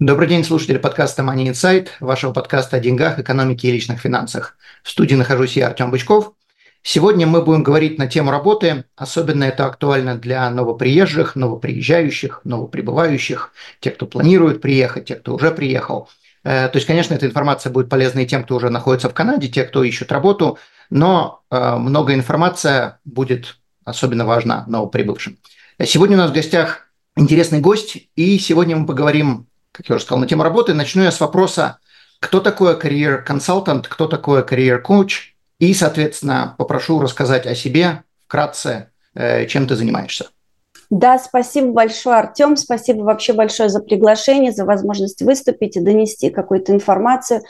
Добрый день, слушатели подкаста Money Insight, вашего подкаста о деньгах, экономике и личных финансах. В студии нахожусь я, Артем Бычков. Сегодня мы будем говорить на тему работы. Особенно это актуально для новоприезжих, новоприезжающих, новоприбывающих, тех, кто планирует приехать, тех, кто уже приехал. Э, то есть, конечно, эта информация будет полезна и тем, кто уже находится в Канаде, те, кто ищет работу, но э, много информация будет особенно важна новоприбывшим. Сегодня у нас в гостях интересный гость, и сегодня мы поговорим как я уже сказал, на тему работы. Начну я с вопроса, кто такой карьер-консультант, кто такой карьер-коуч, и, соответственно, попрошу рассказать о себе вкратце, э, чем ты занимаешься. Да, спасибо большое, Артем. Спасибо вообще большое за приглашение, за возможность выступить и донести какую-то информацию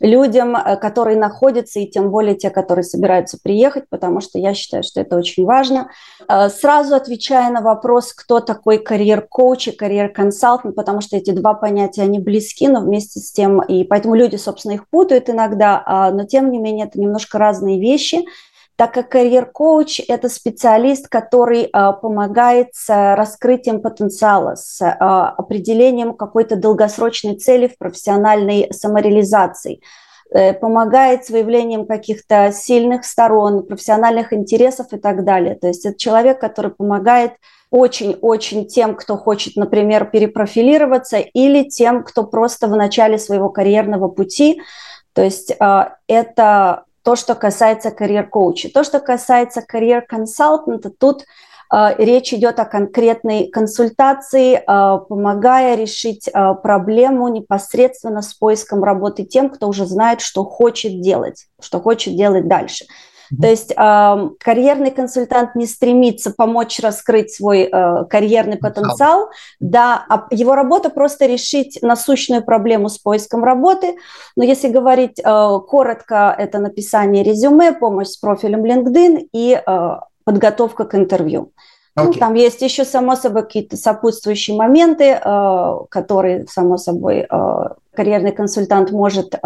людям, э, которые находятся, и тем более те, которые собираются приехать, потому что я считаю, что это очень важно. Э, сразу отвечая на вопрос, кто такой карьер-коуч и карьер-консалтант, потому что эти два понятия, они близки, но вместе с тем, и поэтому люди, собственно, их путают иногда, а, но тем не менее это немножко разные вещи так как карьер-коуч – это специалист, который э, помогает с раскрытием потенциала, с э, определением какой-то долгосрочной цели в профессиональной самореализации, э, помогает с выявлением каких-то сильных сторон, профессиональных интересов и так далее. То есть это человек, который помогает очень-очень тем, кто хочет, например, перепрофилироваться, или тем, кто просто в начале своего карьерного пути. То есть это то, что касается карьер-коуча. То, что касается карьер-консалтанта, тут э, речь идет о конкретной консультации, э, помогая решить э, проблему непосредственно с поиском работы тем, кто уже знает, что хочет делать, что хочет делать дальше. То есть э, карьерный консультант не стремится помочь раскрыть свой э, карьерный потенциал, да, а его работа просто решить насущную проблему с поиском работы. Но если говорить э, коротко, это написание резюме, помощь с профилем LinkedIn и э, подготовка к интервью. Okay. Ну, там есть еще, само собой, какие-то сопутствующие моменты, э, которые, само собой, э, карьерный консультант может э,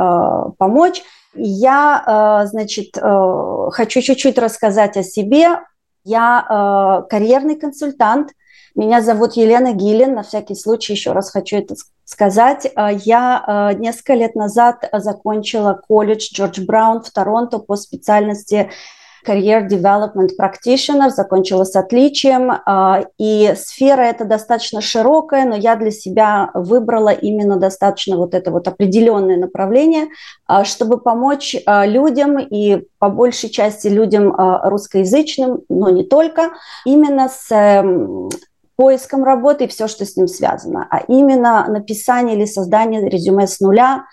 помочь. Я, э, значит, э, хочу чуть-чуть рассказать о себе. Я э, карьерный консультант. Меня зовут Елена Гилин. На всякий случай еще раз хочу это сказать. Я несколько лет назад закончила колледж Джордж Браун в Торонто по специальности Career Development Practitioner, закончила с отличием. А, и сфера эта достаточно широкая, но я для себя выбрала именно достаточно вот это вот определенное направление, а, чтобы помочь а, людям и по большей части людям русскоязычным, но не только, именно с эм, поиском работы и все, что с ним связано, а именно написание или создание резюме с нуля,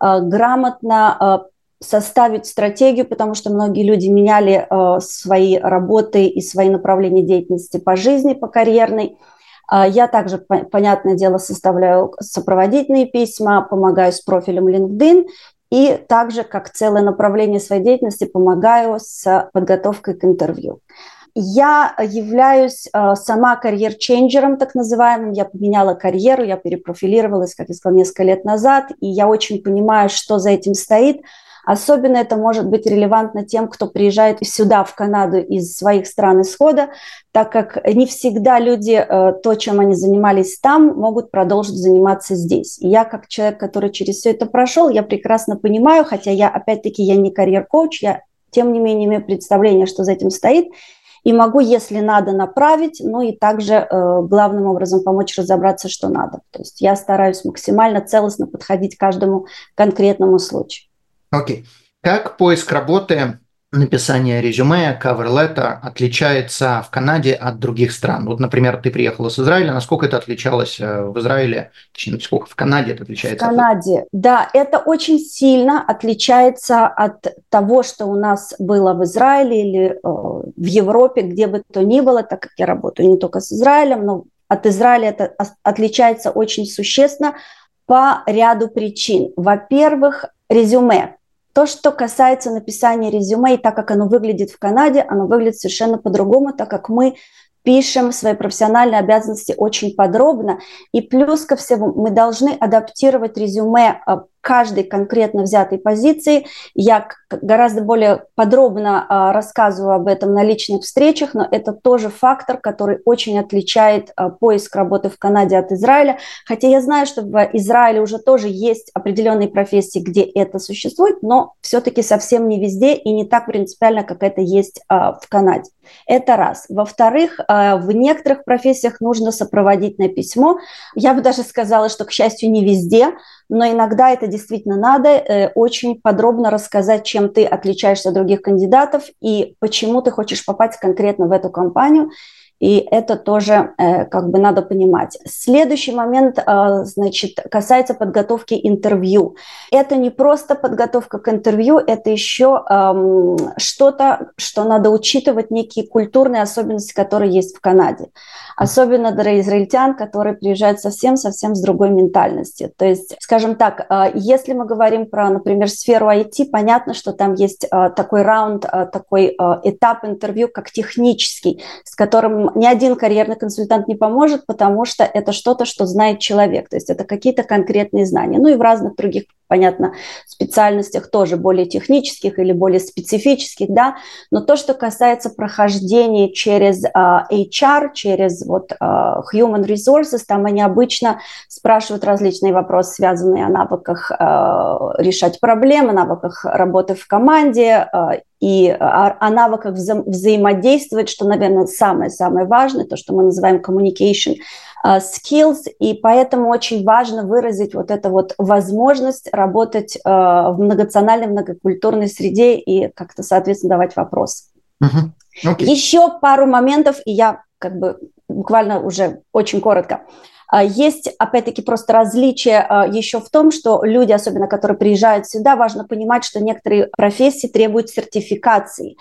грамотно составить стратегию, потому что многие люди меняли э, свои работы и свои направления деятельности по жизни, по карьерной. Э, я также, по, понятное дело, составляю сопроводительные письма, помогаю с профилем LinkedIn и также, как целое направление своей деятельности, помогаю с подготовкой к интервью. Я являюсь э, сама карьер-ченджером, так называемым. Я поменяла карьеру, я перепрофилировалась, как я сказала, несколько лет назад, и я очень понимаю, что за этим стоит – Особенно это может быть релевантно тем, кто приезжает сюда, в Канаду, из своих стран исхода, так как не всегда люди э, то, чем они занимались там, могут продолжить заниматься здесь. И я, как человек, который через все это прошел, я прекрасно понимаю, хотя я, опять-таки, я не карьер-коуч, я, тем не менее, имею представление, что за этим стоит, и могу, если надо, направить, ну и также э, главным образом помочь разобраться, что надо. То есть я стараюсь максимально целостно подходить к каждому конкретному случаю. Окей. Как поиск работы, написание резюме, cover letter отличается в Канаде от других стран? Вот, например, ты приехала с Израиля, насколько это отличалось э, в Израиле, точнее, насколько в Канаде это отличается? В Канаде, от... да, это очень сильно отличается от того, что у нас было в Израиле или э, в Европе, где бы то ни было, так как я работаю не только с Израилем, но от Израиля это отличается очень существенно по ряду причин. Во-первых, резюме. То, что касается написания резюме и так как оно выглядит в Канаде, оно выглядит совершенно по-другому, так как мы пишем свои профессиональные обязанности очень подробно. И плюс ко всему мы должны адаптировать резюме а, каждой конкретно взятой позиции. Я гораздо более подробно а, рассказываю об этом на личных встречах, но это тоже фактор, который очень отличает а, поиск работы в Канаде от Израиля. Хотя я знаю, что в Израиле уже тоже есть определенные профессии, где это существует, но все-таки совсем не везде и не так принципиально, как это есть а, в Канаде. Это раз. Во-вторых, в некоторых профессиях нужно сопроводительное письмо. Я бы даже сказала, что, к счастью, не везде, но иногда это действительно надо э, очень подробно рассказать, чем ты отличаешься от других кандидатов и почему ты хочешь попасть конкретно в эту компанию. И это тоже э, как бы надо понимать. Следующий момент, э, значит, касается подготовки интервью. Это не просто подготовка к интервью, это еще э, что-то, что надо учитывать, некие культурные особенности, которые есть в Канаде. Особенно для израильтян, которые приезжают совсем-совсем с другой ментальностью. То есть, скажем так, э, если мы говорим про, например, сферу IT, понятно, что там есть такой раунд, такой этап интервью, как технический, с которым ни один карьерный консультант не поможет, потому что это что-то, что знает человек, то есть это какие-то конкретные знания. Ну и в разных других понятно, специальностях тоже более технических или более специфических, да, но то, что касается прохождения через а, HR, через вот uh, Human Resources, там они обычно спрашивают различные вопросы, связанные о навыках uh, решать проблемы, навыках работы в команде и о, о навыках вза взаимодействовать, что, наверное, самое-самое важное, то, что мы называем communication, Э, skills, и поэтому очень важно выразить вот эту вот возможность работать э, в многонациональной, многокультурной среде и как-то, соответственно, давать вопрос. Uh-huh. Okay. Еще пару моментов, и я как бы буквально уже очень коротко. Э, есть, опять-таки, просто различие еще в том, что люди, особенно которые приезжают сюда, важно понимать, что некоторые профессии требуют сертификации.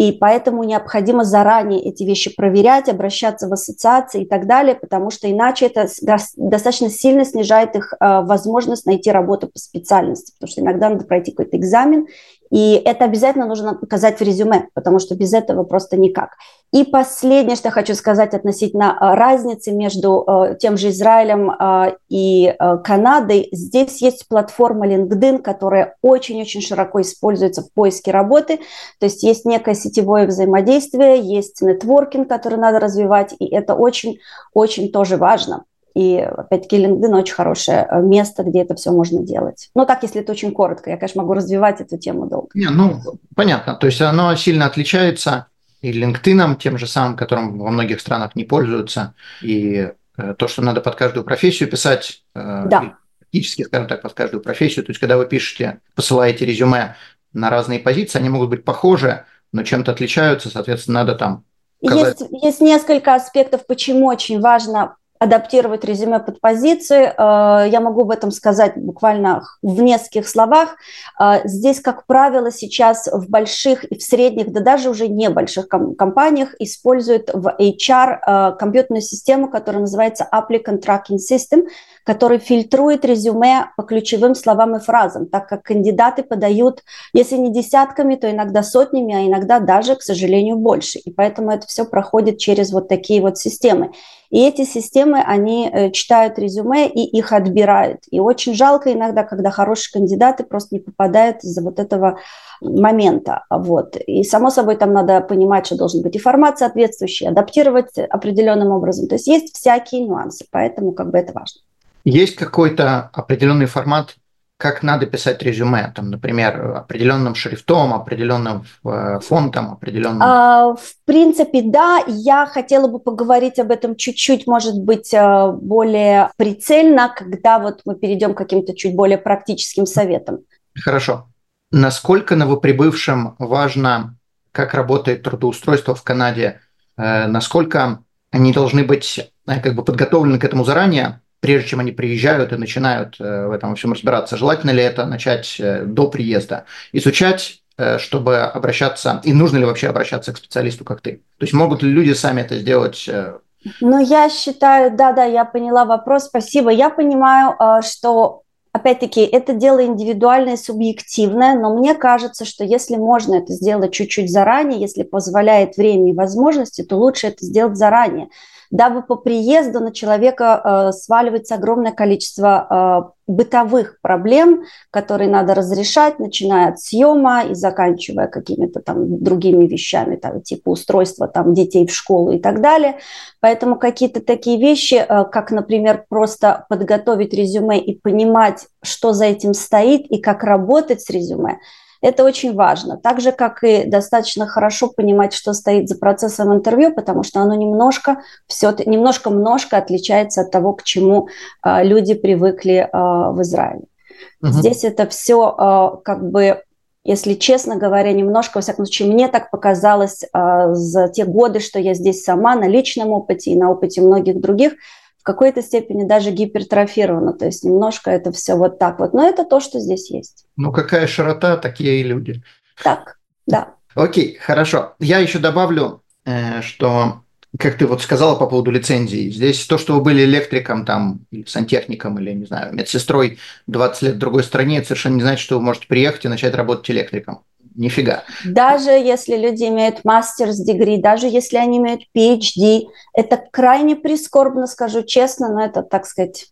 И поэтому необходимо заранее эти вещи проверять, обращаться в ассоциации и так далее, потому что иначе это достаточно сильно снижает их э, возможность найти работу по специальности, потому что иногда надо пройти какой-то экзамен, и это обязательно нужно показать в резюме, потому что без этого просто никак. И последнее, что хочу сказать относительно а, разницы между а, тем же Израилем а, и Канадой. Здесь есть платформа LinkedIn, которая очень-очень широко используется в поиске работы. То есть есть некое сетевое взаимодействие, есть нетворкинг, который надо развивать, и это очень-очень тоже важно. И, опять-таки, LinkedIn очень хорошее э, место, где это все можно делать. Ну, так, если это очень коротко. Я, конечно, могу развивать эту тему долго. Не, ну, понятно. То есть оно сильно отличается и LinkedIn, тем же самым, которым во многих странах не пользуются, и э, то, что надо под каждую профессию писать, э, да. практически, скажем так, под каждую профессию. То есть, когда вы пишете, посылаете резюме на разные позиции, они могут быть похожи, но чем-то отличаются, соответственно, надо там Есть, есть несколько аспектов, почему очень важно адаптировать резюме под позиции. Э, я могу об этом сказать буквально в нескольких словах. Э, здесь, как правило, сейчас в больших и в средних, да даже уже небольших компаниях используют в HR э, компьютерную систему, которая называется Applicant Tracking System, который фильтрует резюме по ключевым словам и фразам, так как кандидаты подают, если не десятками, то иногда сотнями, а иногда даже, к сожалению, больше. И поэтому это все проходит через вот такие вот системы. И эти системы, они э, читают резюме и их отбирают. И очень жалко иногда, когда хорошие кандидаты просто не попадают из-за вот этого момента. Вот. И, само собой, там надо понимать, что должен быть и формат соответствующий, адаптировать определенным образом. То есть есть всякие нюансы, поэтому как бы это важно. Есть какой-то определенный формат как надо писать резюме, там, например, определенным шрифтом, определенным э, фонтом, определенным... А, в принципе, да, я хотела бы поговорить об этом чуть-чуть, может быть, э, более прицельно, когда вот мы перейдем к каким-то чуть более практическим советам. Хорошо. Насколько новоприбывшим важно, как работает трудоустройство в Канаде, э, насколько они должны быть как бы подготовлены к этому заранее, прежде чем они приезжают и начинают э, в этом всем разбираться. Желательно ли это начать э, до приезда? Изучать, э, чтобы обращаться, и нужно ли вообще обращаться к специалисту, как ты? То есть могут ли люди сами это сделать Ну, я считаю, да-да, я поняла вопрос, спасибо. Я понимаю, что Опять-таки, это дело индивидуальное, субъективное, но мне кажется, что если можно это сделать чуть-чуть заранее, если позволяет время и возможности, то лучше это сделать заранее дабы по приезду на человека э, сваливается огромное количество э, бытовых проблем, которые надо разрешать, начиная от съема и заканчивая какими-то там другими вещами, там, типа устройства там, детей в школу и так далее. Поэтому какие-то такие вещи, э, как, например, просто подготовить резюме и понимать, что за этим стоит и как работать с резюме – это очень важно. Так же, как и достаточно хорошо понимать, что стоит за процессом интервью, потому что оно немножко, все, немножко-множко отличается от того, к чему э, люди привыкли э, в Израиле. Угу. Здесь это все э, а, как бы если честно говоря, немножко, во всяком случае, мне так показалось э, за те годы, что я здесь сама на личном опыте и на опыте многих других, какой-то степени даже гипертрофировано, то есть немножко это все вот так вот. Но это то, что здесь есть. Ну, какая широта, такие и люди. Так, да. Окей, хорошо. Я еще добавлю, э, что, как ты вот сказала по поводу лицензии, здесь то, что вы были электриком, там, или сантехником, или, не знаю, медсестрой 20 лет в другой стране, это совершенно не значит, что вы можете приехать и начать работать электриком нифига. Даже если люди имеют мастерс дегри, даже если они имеют PhD, это крайне прискорбно, скажу честно, но это, так сказать,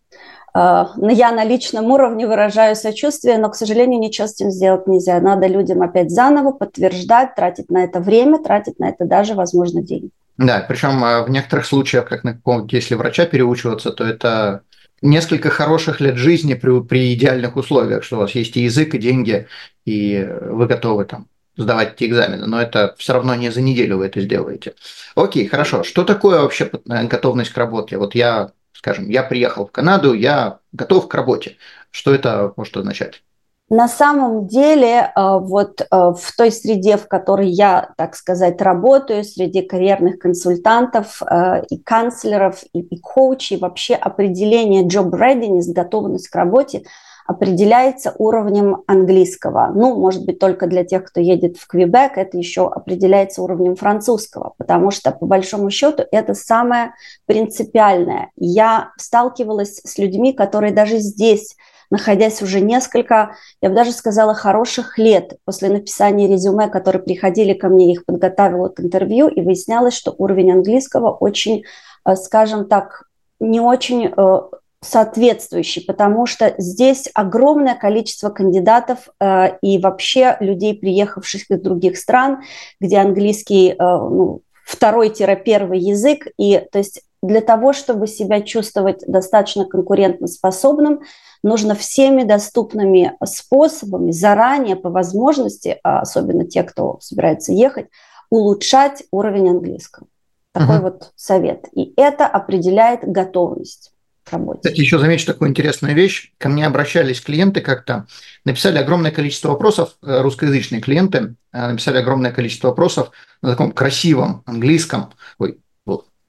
э, я на личном уровне выражаю сочувствие, но, к сожалению, ничего с этим сделать нельзя. Надо людям опять заново подтверждать, тратить на это время, тратить на это даже, возможно, деньги. Да, причем э, в некоторых случаях, как если врача переучиваться, то это несколько хороших лет жизни при, при идеальных условиях, что у вас есть и язык, и деньги, и вы готовы там сдавать эти экзамены, но это все равно не за неделю вы это сделаете. Окей, хорошо. Что такое вообще э, готовность к работе? Вот я, скажем, я приехал в Канаду, я готов к работе. Что это может означать? На самом деле, э, вот э, в той среде, в которой я, так сказать, работаю, среди карьерных консультантов э, и канцлеров, и, и коучей, вообще определение job readiness, готовность к работе, определяется уровнем английского. Ну, может быть, только для тех, кто едет в Квебек, это еще определяется уровнем французского, потому что, по большому счету, это самое принципиальное. Я сталкивалась с людьми, которые даже здесь находясь уже несколько, я бы даже сказала, хороших лет после написания резюме, которые приходили ко мне, их подготавливала к интервью, и выяснялось, что уровень английского очень, э, скажем так, не очень э, соответствующий, потому что здесь огромное количество кандидатов э, и вообще людей, приехавших из других стран, где английский ну, второй-первый язык, и то есть для того, чтобы себя чувствовать достаточно конкурентоспособным, нужно всеми доступными способами заранее по возможности, а особенно те, кто собирается ехать, улучшать уровень английского. Такой uh-huh. вот совет. И это определяет готовность к работе. Кстати, еще замечу такую интересную вещь. Ко мне обращались клиенты как-то, написали огромное количество вопросов, э, русскоязычные клиенты, э, написали огромное количество вопросов на таком красивом английском, ой,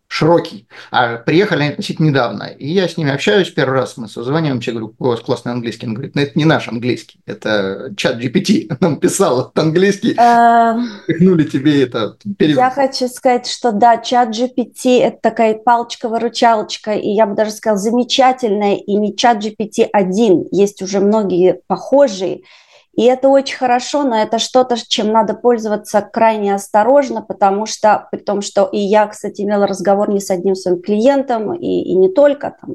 широкий. А приехали они относительно недавно. И я с ними общаюсь первый раз, мы созваниваемся, говорю, у вас классный английский. Он говорит, ну это не наш английский, это чат GPT нам писал этот английский. Пихнули эм, тебе это. Я хочу сказать, что да, чат GPT – это такая палочка-выручалочка, и я бы даже сказала, замечательная, и не чат GPT один, есть уже многие похожие, и это очень хорошо, но это что-то, чем надо пользоваться крайне осторожно, потому что, при том, что и я, кстати, имела разговор не с одним своим клиентом, и, и не только там,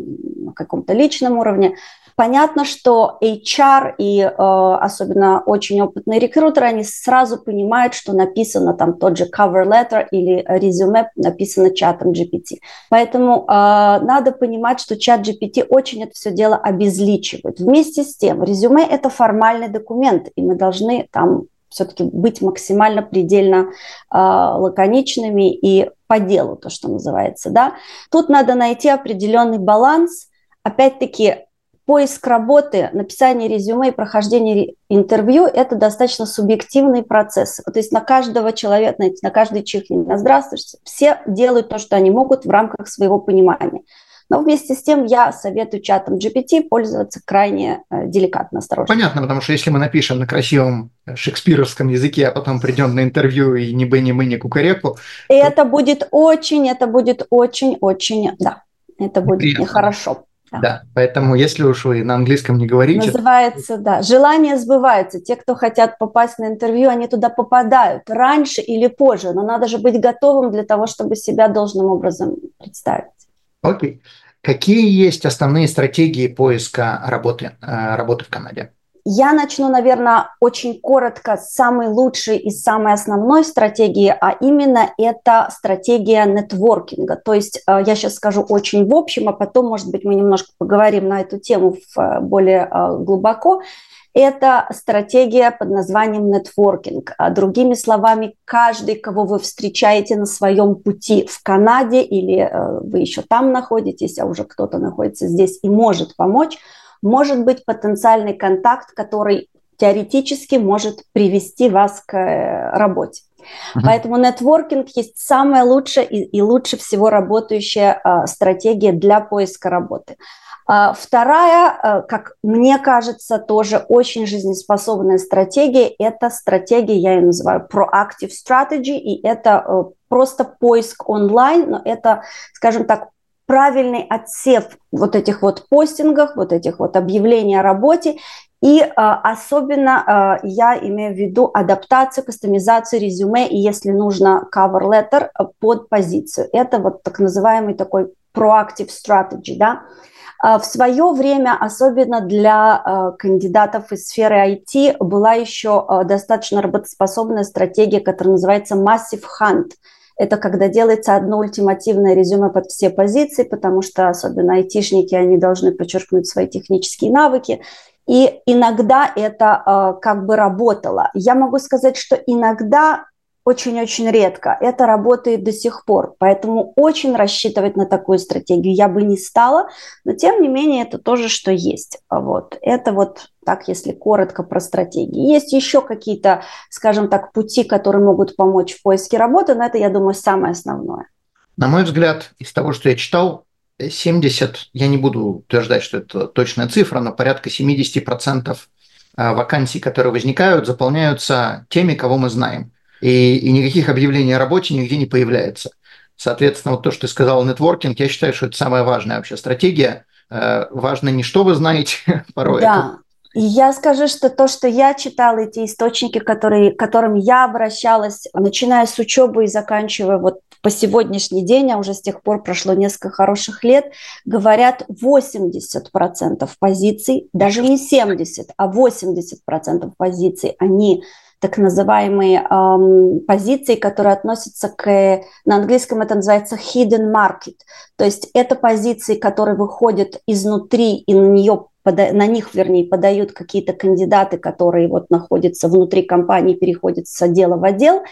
на каком-то личном уровне, Понятно, что HR и э, особенно очень опытные рекрутеры, они сразу понимают, что написано там тот же cover letter или резюме написано чатом GPT. Поэтому э, надо понимать, что чат GPT очень это все дело обезличивает. Вместе с тем, резюме – это формальный документ, и мы должны там все-таки быть максимально предельно э, лаконичными и по делу, то, что называется. Да? Тут надо найти определенный баланс. Опять-таки, поиск работы, написание резюме и прохождение интервью – это достаточно субъективный процесс. То есть на каждого человека, на каждый чихни, на здравствуйте, все делают то, что они могут в рамках своего понимания. Но вместе с тем я советую чатом GPT пользоваться крайне э, деликатно, осторожно. Понятно, потому что если мы напишем на красивом шекспировском языке, а потом придем на интервью и ни бы ни мы, ни кукареку. И то... это будет очень, это будет очень-очень, да, это будет Приятно. нехорошо. Да. да, поэтому если уж вы на английском не говорите... Называется, да, желание сбывается. Те, кто хотят попасть на интервью, они туда попадают раньше или позже, но надо же быть готовым для того, чтобы себя должным образом представить. Окей. Какие есть основные стратегии поиска работы, э, работы в Канаде? Я начну, наверное, очень коротко с самой лучшей и самой основной стратегии, а именно это стратегия нетворкинга. То есть э, я сейчас скажу очень в общем, а потом, может быть, мы немножко поговорим на эту тему э, более э, глубоко. Это стратегия под названием нетворкинг. А другими словами, каждый, кого вы встречаете на своем пути в Канаде или вы еще там находитесь, а уже кто-то находится здесь и может помочь – может быть потенциальный контакт, который теоретически может привести вас к э, работе. Uh-huh. Поэтому нетворкинг есть самая лучшая и, и лучше всего работающая а, стратегия для поиска работы. А, вторая, а, как мне кажется, тоже очень жизнеспособная стратегия, это стратегия, я ее называю proactive strategy, и это а, просто поиск онлайн, но это, скажем так, правильный отсев вот этих вот постингов, вот этих вот объявлений о работе. И а, особенно а, я имею в виду адаптацию, кастомизацию резюме и, если нужно, cover letter под позицию. Это вот так называемый такой proactive strategy, да. А, в свое время, особенно для а, кандидатов из сферы IT, была еще а, достаточно работоспособная стратегия, которая называется Massive Hunt – это когда делается одно ультимативное резюме под все позиции, потому что особенно айтишники, они должны подчеркнуть свои технические навыки. И иногда это э, как бы работало. Я могу сказать, что иногда очень-очень редко. Это работает до сих пор. Поэтому очень рассчитывать на такую стратегию я бы не стала. Но тем не менее это тоже, что есть. Вот. Это вот так, если коротко про стратегии. Есть еще какие-то, скажем так, пути, которые могут помочь в поиске работы, но это, я думаю, самое основное. На мой взгляд, из того, что я читал, 70, я не буду утверждать, что это точная цифра, но порядка 70% а, вакансий, которые возникают, заполняются теми, кого мы знаем и, и никаких объявлений о работе нигде не появляется. Соответственно, вот то, что ты сказал, нетворкинг, я считаю, что это самая важная вообще стратегия. Э, важно не что вы знаете порой. Да. И я скажу, что то, что я читала, эти источники, которые, к которым я обращалась, начиная с учебы и заканчивая вот по сегодняшний день, а уже с тех пор прошло несколько хороших лет, говорят 80% позиций, даже не 70, а 80% позиций, они так называемые эм, позиции, которые относятся к, на английском это называется hidden market, то есть это позиции, которые выходят изнутри и на нее на них, вернее, подают какие-то кандидаты, которые вот находятся внутри компании, переходят с отдела в отдел,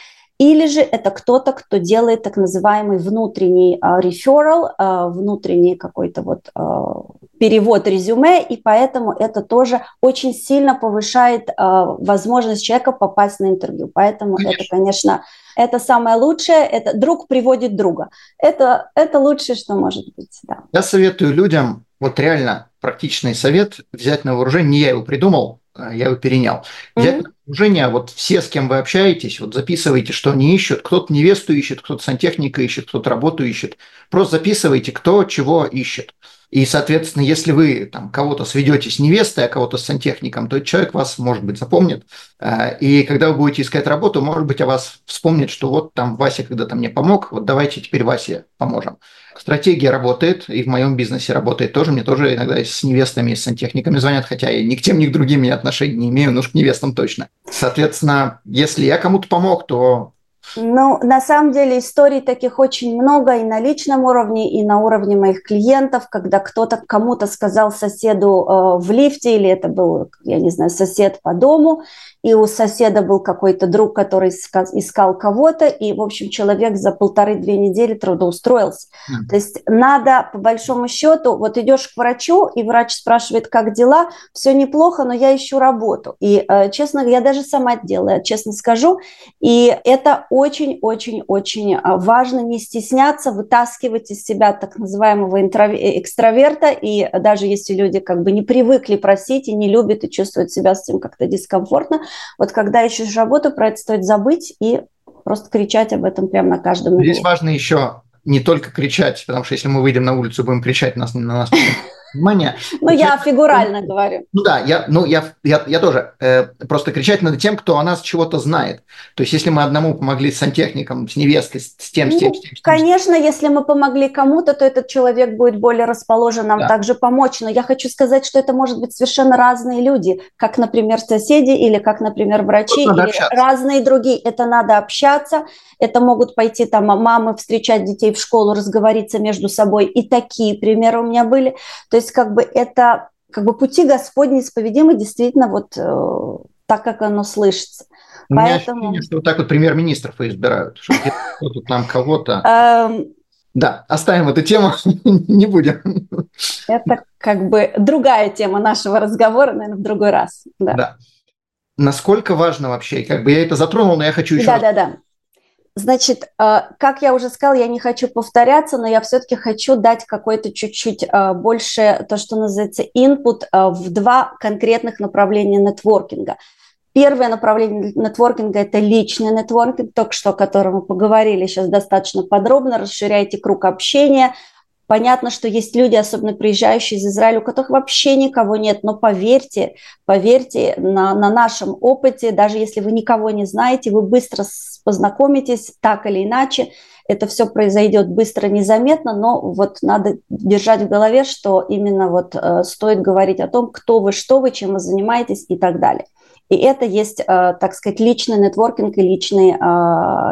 или же это кто-то, кто делает так называемый внутренний referral, uh, внутренний какой-то вот uh, перевод резюме, и поэтому это тоже очень сильно повышает uh, возможность человека попасть на интервью. Поэтому конечно. это, конечно, это самое лучшее, это друг приводит друга. Это, это лучшее, что может быть. Да. Я советую людям, вот реально практичный совет, взять на вооружение, не я его придумал, а я его перенял. Взять mm-hmm. вооружение, вот все, с кем вы общаетесь, вот записывайте, что они ищут. Кто-то невесту ищет, кто-то сантехника ищет, кто-то работу ищет. Просто записывайте, кто чего ищет. И, соответственно, если вы там кого-то сведете с невестой, а кого-то с сантехником, то человек вас, может быть, запомнит. А, и когда вы будете искать работу, может быть, о вас вспомнит, что вот там Вася когда-то мне помог, вот давайте теперь Васе поможем. Стратегия работает, и в моем бизнесе работает тоже. Мне тоже иногда с невестами, с сантехниками звонят, хотя я ни к тем, ни к другим я отношений не имею, но уж к невестам точно. Соответственно, если я кому-то помог, то ну, на самом деле историй таких очень много и на личном уровне, и на уровне моих клиентов, когда кто-то кому-то сказал соседу э, в лифте, или это был, я не знаю, сосед по дому, и у соседа был какой-то друг, который искал кого-то, и, в общем, человек за полторы-две недели трудоустроился. Mm. То есть надо, по большому счету, вот идешь к врачу, и врач спрашивает, как дела, все неплохо, но я ищу работу. И, э, честно, я даже сама делаю, честно скажу, и это очень-очень-очень а, важно не стесняться, вытаскивать из себя так называемого э, экстраверта, и даже если люди как бы не привыкли просить и не любят и чувствуют себя с этим как-то дискомфортно, вот когда ищешь работу, про это стоит забыть и просто кричать об этом прямо на каждом. Здесь важно еще не только кричать, потому что если мы выйдем на улицу, будем кричать, нас, на нас внимание. Ну, я фигурально говорю. Ну да, я, ну, я, я, я тоже. Э, просто кричать над тем, кто о нас чего-то знает. То есть, если мы одному помогли с сантехником, с невесткой, с тем, с тем, с тем. С тем конечно, с если мы помогли кому-то, то этот человек будет более расположен нам да. также помочь. Но я хочу сказать, что это может быть совершенно разные люди, как, например, соседи или как, например, врачи, или общаться. разные другие. Это надо общаться, это могут пойти там мамы встречать детей в школу, разговориться между собой. И такие примеры у меня были. То есть как бы это как бы пути Господни исповедимы действительно вот э, так, как оно слышится. У меня Поэтому... ощущение, что вот так вот премьер-министров и избирают, что тут нам кого-то... Эм, да, оставим эту тему, не будем. Это как бы другая тема нашего разговора, наверное, в другой раз. Да. да. Насколько важно вообще, как бы я это затронул, но я хочу еще... Да, раз... да, да. Значит, э, как я уже сказала, я не хочу повторяться, но я все-таки хочу дать какой-то чуть-чуть э, больше, то, что называется, input э, в два конкретных направления нетворкинга. Первое направление нетворкинга – это личный нетворкинг, только что о котором мы поговорили сейчас достаточно подробно. Расширяйте круг общения – Понятно, что есть люди, особенно приезжающие из Израиля, у которых вообще никого нет, но поверьте, поверьте, на, на нашем опыте, даже если вы никого не знаете, вы быстро познакомитесь так или иначе, это все произойдет быстро, незаметно, но вот надо держать в голове, что именно вот э, стоит говорить о том, кто вы, что вы, чем вы занимаетесь и так далее. И это есть, э, так сказать, личный нетворкинг и личные э,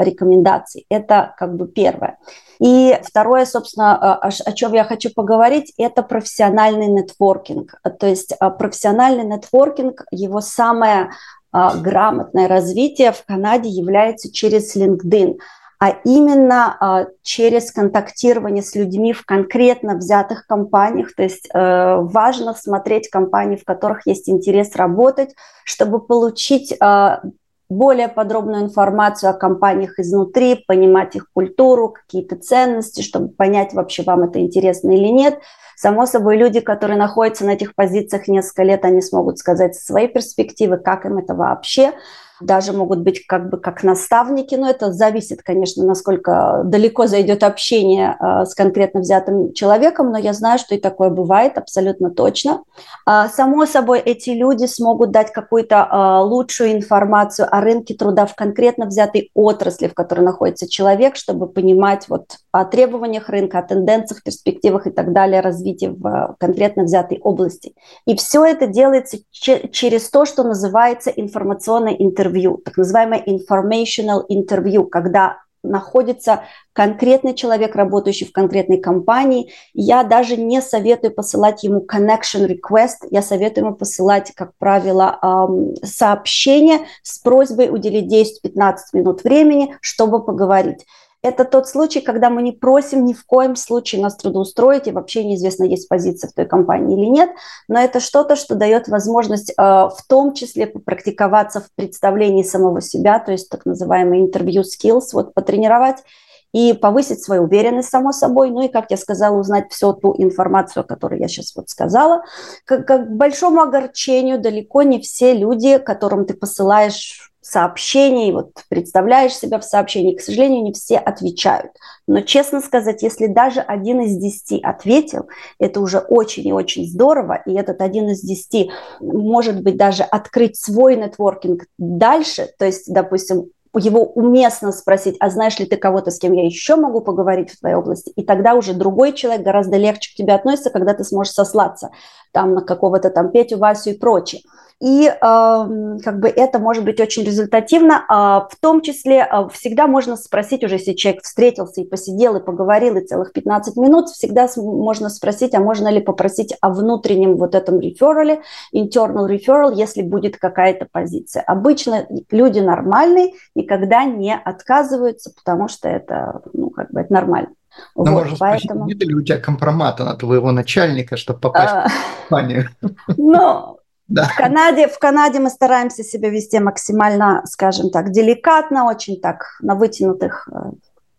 рекомендации. Это как бы первое. И второе, собственно, э, о чем я хочу поговорить, это профессиональный нетворкинг. То есть профессиональный нетворкинг, его самое грамотное развитие в Канаде является через LinkedIn а именно а, через контактирование с людьми в конкретно взятых компаниях. То есть э, важно смотреть компании, в которых есть интерес работать, чтобы получить а, более подробную информацию о компаниях изнутри, понимать их культуру, какие-то ценности, чтобы понять, вообще вам это интересно или нет. Само собой, люди, которые находятся на этих позициях несколько лет, они смогут сказать своей перспективы, как им это вообще даже могут быть как бы как наставники, но это зависит, конечно, насколько далеко зайдет общение э, с конкретно взятым человеком, но я знаю, что и такое бывает абсолютно точно. Э, само собой, эти люди смогут дать какую-то э, лучшую информацию о рынке труда в конкретно взятой отрасли, в которой находится человек, чтобы понимать вот о требованиях рынка, о тенденциях, перспективах и так далее развития в конкретно взятой области. И все это делается через то, что называется информационное интервью, так называемое informational interview, когда находится конкретный человек, работающий в конкретной компании. Я даже не советую посылать ему connection request, я советую ему посылать, как правило, сообщение с просьбой уделить 10-15 минут времени, чтобы поговорить. Это тот случай, когда мы не просим ни в коем случае нас трудоустроить, и вообще неизвестно, есть позиция в той компании или нет, но это что-то, что дает возможность э, в том числе попрактиковаться в представлении самого себя, то есть так называемый интервью skills, вот потренировать и повысить свою уверенность, само собой, ну и, как я сказала, узнать всю ту информацию, которую я сейчас вот сказала. Как, к большому огорчению далеко не все люди, которым ты посылаешь сообщений, вот представляешь себя в сообщении, к сожалению, не все отвечают. Но, честно сказать, если даже один из десяти ответил, это уже очень и очень здорово, и этот один из десяти может быть даже открыть свой нетворкинг дальше, то есть, допустим, его уместно спросить, а знаешь ли ты кого-то, с кем я еще могу поговорить в твоей области? И тогда уже другой человек гораздо легче к тебе относится, когда ты сможешь сослаться там на какого-то там Петю, Васю и прочее и э, как бы это может быть очень результативно. А в том числе э, всегда можно спросить, уже если человек встретился и посидел, и поговорил, и целых 15 минут, всегда можно спросить, а можно ли попросить о внутреннем вот этом реферале, internal referral, если будет какая-то позиция. Обычно люди нормальные никогда не отказываются, потому что это, ну, как бы это нормально. Но вот, можно поэтому... спросить, нет ли у тебя компромата на твоего начальника, чтобы попасть а... в компанию? Ну, Да. В, Канаде, в Канаде мы стараемся себя вести максимально, скажем так, деликатно, очень так на вытянутых э,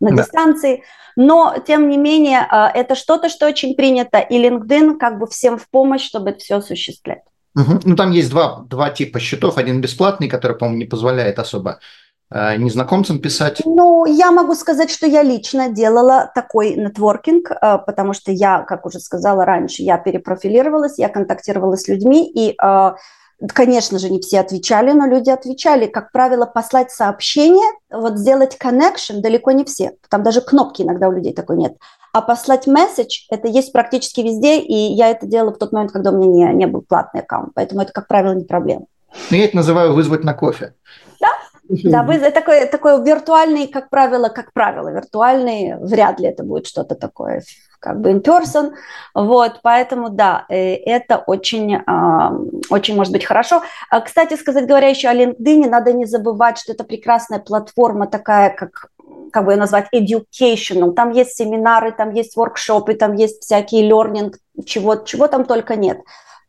на да. дистанции, но тем не менее э, это что-то, что очень принято, и LinkedIn как бы всем в помощь, чтобы это все осуществлять. Угу. Ну там есть два, два типа счетов, один бесплатный, который, по-моему, не позволяет особо незнакомцам писать? Ну, я могу сказать, что я лично делала такой нетворкинг, э, потому что я, как уже сказала раньше, я перепрофилировалась, я контактировала с людьми, и Конечно же, не все отвечали, но люди отвечали. Как правило, послать сообщение, вот сделать connection далеко не все. Там даже кнопки иногда у людей такой нет. А послать месседж, это есть практически везде, и я это делала в тот момент, когда у меня не, не был платный аккаунт. Поэтому это, как правило, не проблема. Ну, я это называю вызвать на кофе. Да, да, вы, такой, такой виртуальный, как правило, как правило, виртуальный, вряд ли это будет что-то такое как бы in person, вот, поэтому, да, э, это очень, а, очень может быть хорошо. А, кстати сказать, говоря еще о LinkedIn, надо не забывать, что это прекрасная платформа такая, как как бы ее назвать, educational. Там есть семинары, там есть воркшопы, там есть всякие learning, чего, чего там только нет.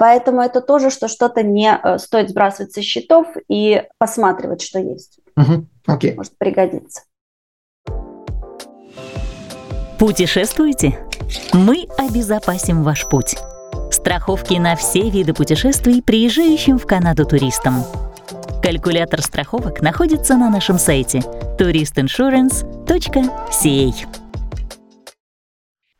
Поэтому это тоже, что что-то не э, стоит сбрасывать со счетов и посматривать, что есть. Угу. Okay. Может пригодиться. Путешествуете? Мы обезопасим ваш путь. Страховки на все виды путешествий приезжающим в Канаду туристам. Калькулятор страховок находится на нашем сайте touristinsurance.ca.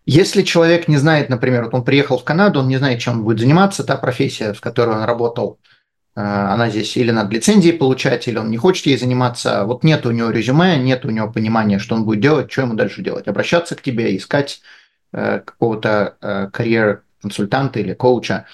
Если человек не знает, например, вот он приехал в Канаду, он не знает, чем будет заниматься, та профессия, в которой он работал, э, она здесь или надо лицензии получать, или он не хочет ей заниматься, вот нет у него резюме, нет у него понимания, что он будет делать, что ему дальше делать, обращаться к тебе, искать Э, какого-то э, карьер-консультанта или коуча,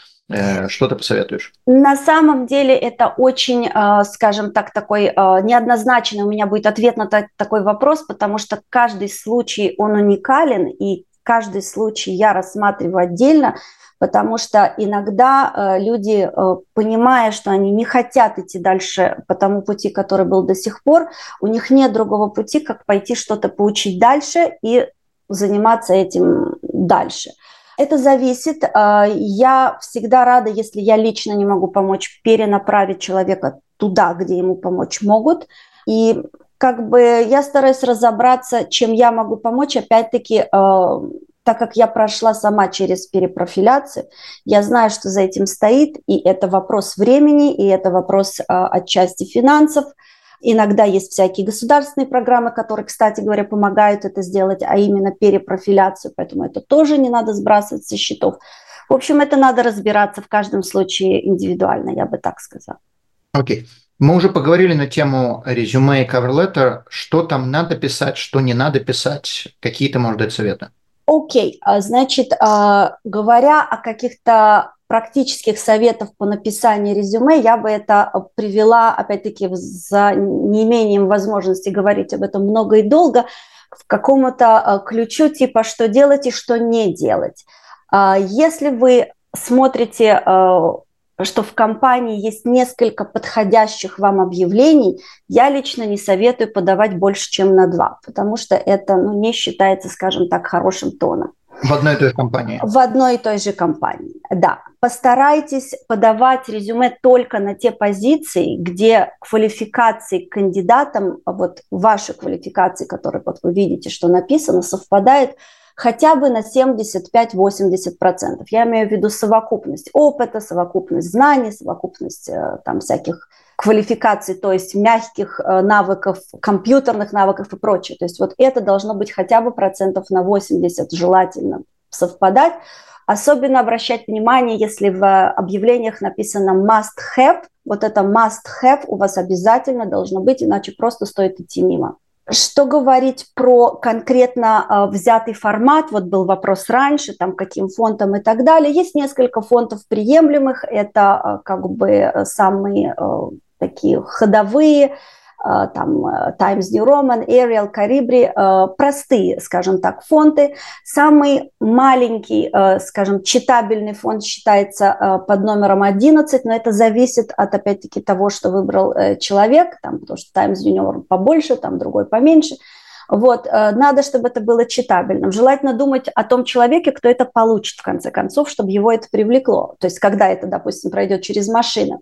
что ты посоветуешь? На самом деле это очень, скажем так, такой неоднозначный у меня будет ответ на такой вопрос, потому что каждый случай, он уникален, и каждый случай я рассматриваю отдельно, потому что иногда люди, понимая, что они не хотят идти дальше по тому пути, который был до сих пор, у них нет другого пути, как пойти что-то поучить дальше и заниматься этим дальше. Это зависит. А, я всегда рада, если я лично не могу помочь, перенаправить человека туда, где ему помочь могут. И как бы я стараюсь разобраться, чем я могу помочь. Опять-таки, а, так как я прошла сама через перепрофиляцию, я знаю, что за этим стоит, и это вопрос времени, и это вопрос а, отчасти финансов – Иногда есть всякие государственные программы, которые, кстати говоря, помогают это сделать, а именно перепрофиляцию, поэтому это тоже не надо сбрасывать со счетов. В общем, это надо разбираться в каждом случае индивидуально, я бы так сказала. Окей. Okay. Мы уже поговорили на тему резюме и cover letter. Что там надо писать, что не надо писать? Какие ты можешь дать советы? Окей, okay. значит, а, говоря о каких-то практических советов по написанию резюме, я бы это привела, опять-таки, за неимением возможности говорить об этом много и долго, к какому-то э, ключу типа «что делать и что не делать». А, если вы смотрите, что в компании есть несколько подходящих вам объявлений, я лично не советую подавать больше, чем на два, потому что это ну, не считается, скажем так, хорошим тоном. В одной и той же компании. В одной и той же компании, да. Постарайтесь подавать резюме только на те позиции, где квалификации к кандидатам, вот ваши квалификации, которые вот вы видите, что написано, совпадает хотя бы на 75-80%. Я имею в виду совокупность опыта, совокупность знаний, совокупность э, там всяких квалификаций, то есть мягких э, навыков, компьютерных навыков и прочее. То есть вот это должно быть хотя бы процентов на 80 желательно совпадать. Особенно обращать внимание, если в объявлениях написано must have, вот это must have у вас обязательно должно быть, иначе просто стоит идти мимо. Что говорить про конкретно э, взятый формат? Вот был вопрос раньше, там каким фонтом и так далее. Есть несколько фонтов приемлемых. Это э, как бы самые э, такие ходовые, э, там э, Times New Roman, Arial, Calibri, э, простые, скажем так, фонты. Самый маленький, скажем, читабельный фонд считается под номером 11, но это зависит от, опять-таки, того, что выбрал человек, там, потому что Times New Roman побольше, там другой поменьше. Вот, э, надо, чтобы это было читабельным. Желательно думать о том человеке, кто это получит в конце концов, чтобы его это привлекло. То есть, когда это, допустим, пройдет через машины.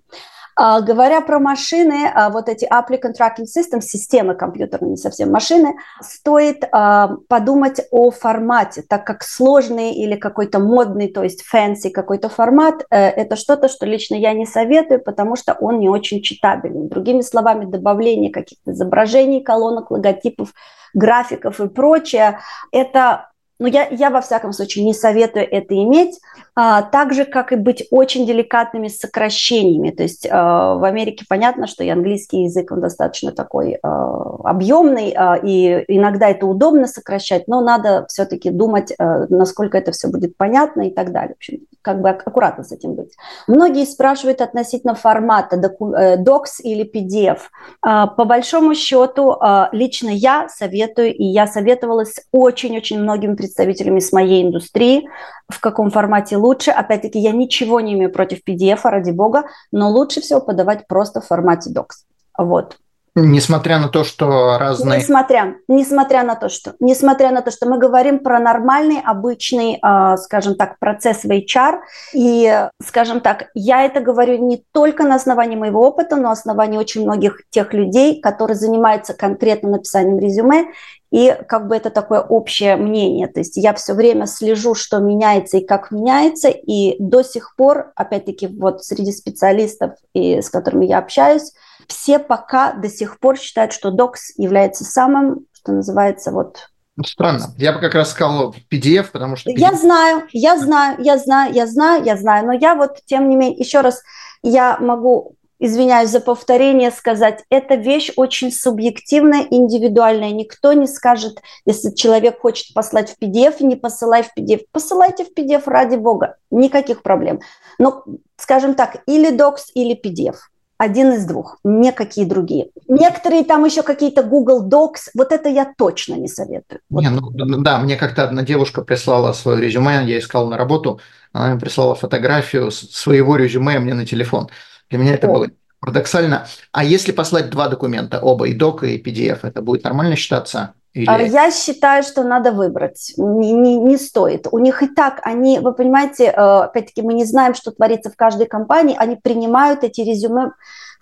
А, говоря про машины, а, вот эти applicant tracking systems, системы компьютерные, не совсем машины, стоит а, подумать о формате, так как сложный или какой-то модный, то есть fancy какой-то формат, э, это что-то, что лично я не советую, потому что он не очень читабельный. Другими словами, добавление каких-то изображений, колонок, логотипов, графиков и прочее, это но я, я во всяком случае не советую это иметь, а, так же, как и быть очень деликатными с сокращениями. То есть а, в Америке понятно, что и английский язык, он достаточно такой а, объемный, а, и иногда это удобно сокращать, но надо все-таки думать, а, насколько это все будет понятно и так далее. В общем, как бы аккуратно с этим быть. Многие спрашивают относительно формата, э, docs или PDF. А, по большому счету, а, лично я советую, и я советовала с очень-очень многими представителями с моей индустрии, в каком формате лучше. Опять-таки, я ничего не имею против PDF, ради бога, но лучше всего подавать просто в формате Docs. Вот. Несмотря на то, что разные... Несмотря, несмотря на то, что, несмотря на то, что мы говорим про нормальный, обычный, э, скажем так, процесс в HR, и, скажем так, я это говорю не только на основании моего опыта, но на основании очень многих тех людей, которые занимаются конкретно написанием резюме, и как бы это такое общее мнение. То есть я все время слежу, что меняется и как меняется, и до сих пор, опять-таки, вот среди специалистов, и с которыми я общаюсь, все пока до сих пор считают, что Docs является самым, что называется, вот Странно. Я бы как раз сказал PDF, потому что... PDF... Я знаю, я знаю, я знаю, я знаю, я знаю, но я вот, тем не менее, еще раз, я могу, извиняюсь за повторение, сказать, эта вещь очень субъективная, индивидуальная. Никто не скажет, если человек хочет послать в PDF, не посылай в PDF. Посылайте в PDF, ради бога, никаких проблем. Но, скажем так, или Docs, или PDF один из двух, никакие другие. Некоторые там еще какие-то Google Docs, вот это я точно не советую. Вот. Не, ну, да, мне как-то одна девушка прислала свое резюме, я искал на работу, она мне прислала фотографию своего резюме мне на телефон. Для меня это О. было парадоксально. А если послать два документа, оба, и док, и PDF, это будет нормально считаться? Или... А я считаю, что надо выбрать. Не, не, не стоит. У них и так, они, вы понимаете, э, опять-таки мы не знаем, что творится в каждой компании, они принимают эти резюме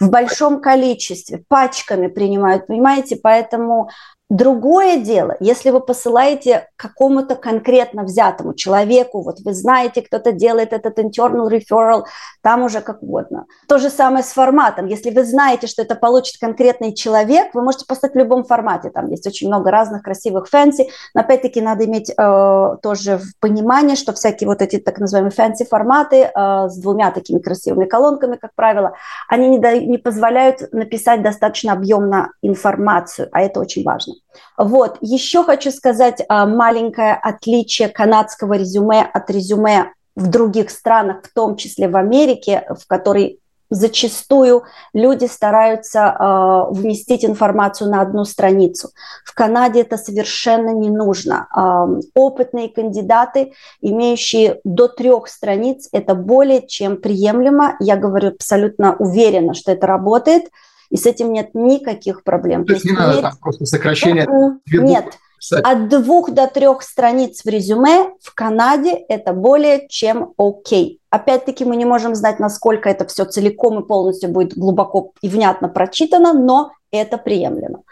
в большом количестве, пачками принимают, понимаете, поэтому Другое дело, если вы посылаете какому-то конкретно взятому человеку, вот вы знаете, кто-то делает этот internal referral, там уже как угодно. То же самое с форматом. Если вы знаете, что это получит конкретный человек, вы можете послать в любом формате. Там есть очень много разных красивых fancy, но опять-таки надо иметь э, тоже в понимании, что всякие вот эти так называемые fancy форматы э, с двумя такими красивыми колонками, как правило, они не, да, не позволяют написать достаточно объемно информацию, а это очень важно. Вот, еще хочу сказать а, маленькое отличие канадского резюме от резюме в других странах, в том числе в Америке, в которой зачастую люди стараются э, вместить информацию на одну страницу. В Канаде это совершенно не нужно. Э, опытные кандидаты, имеющие до трех страниц, это более чем приемлемо. Я говорю абсолютно уверенно, что это работает и с этим нет никаких проблем. То, То есть не надо там просто сокращение? Нет, от двух до трех страниц в резюме в Канаде это более чем окей. Опять-таки мы не можем знать, насколько это все целиком и полностью будет глубоко и внятно прочитано, но это приемлемо.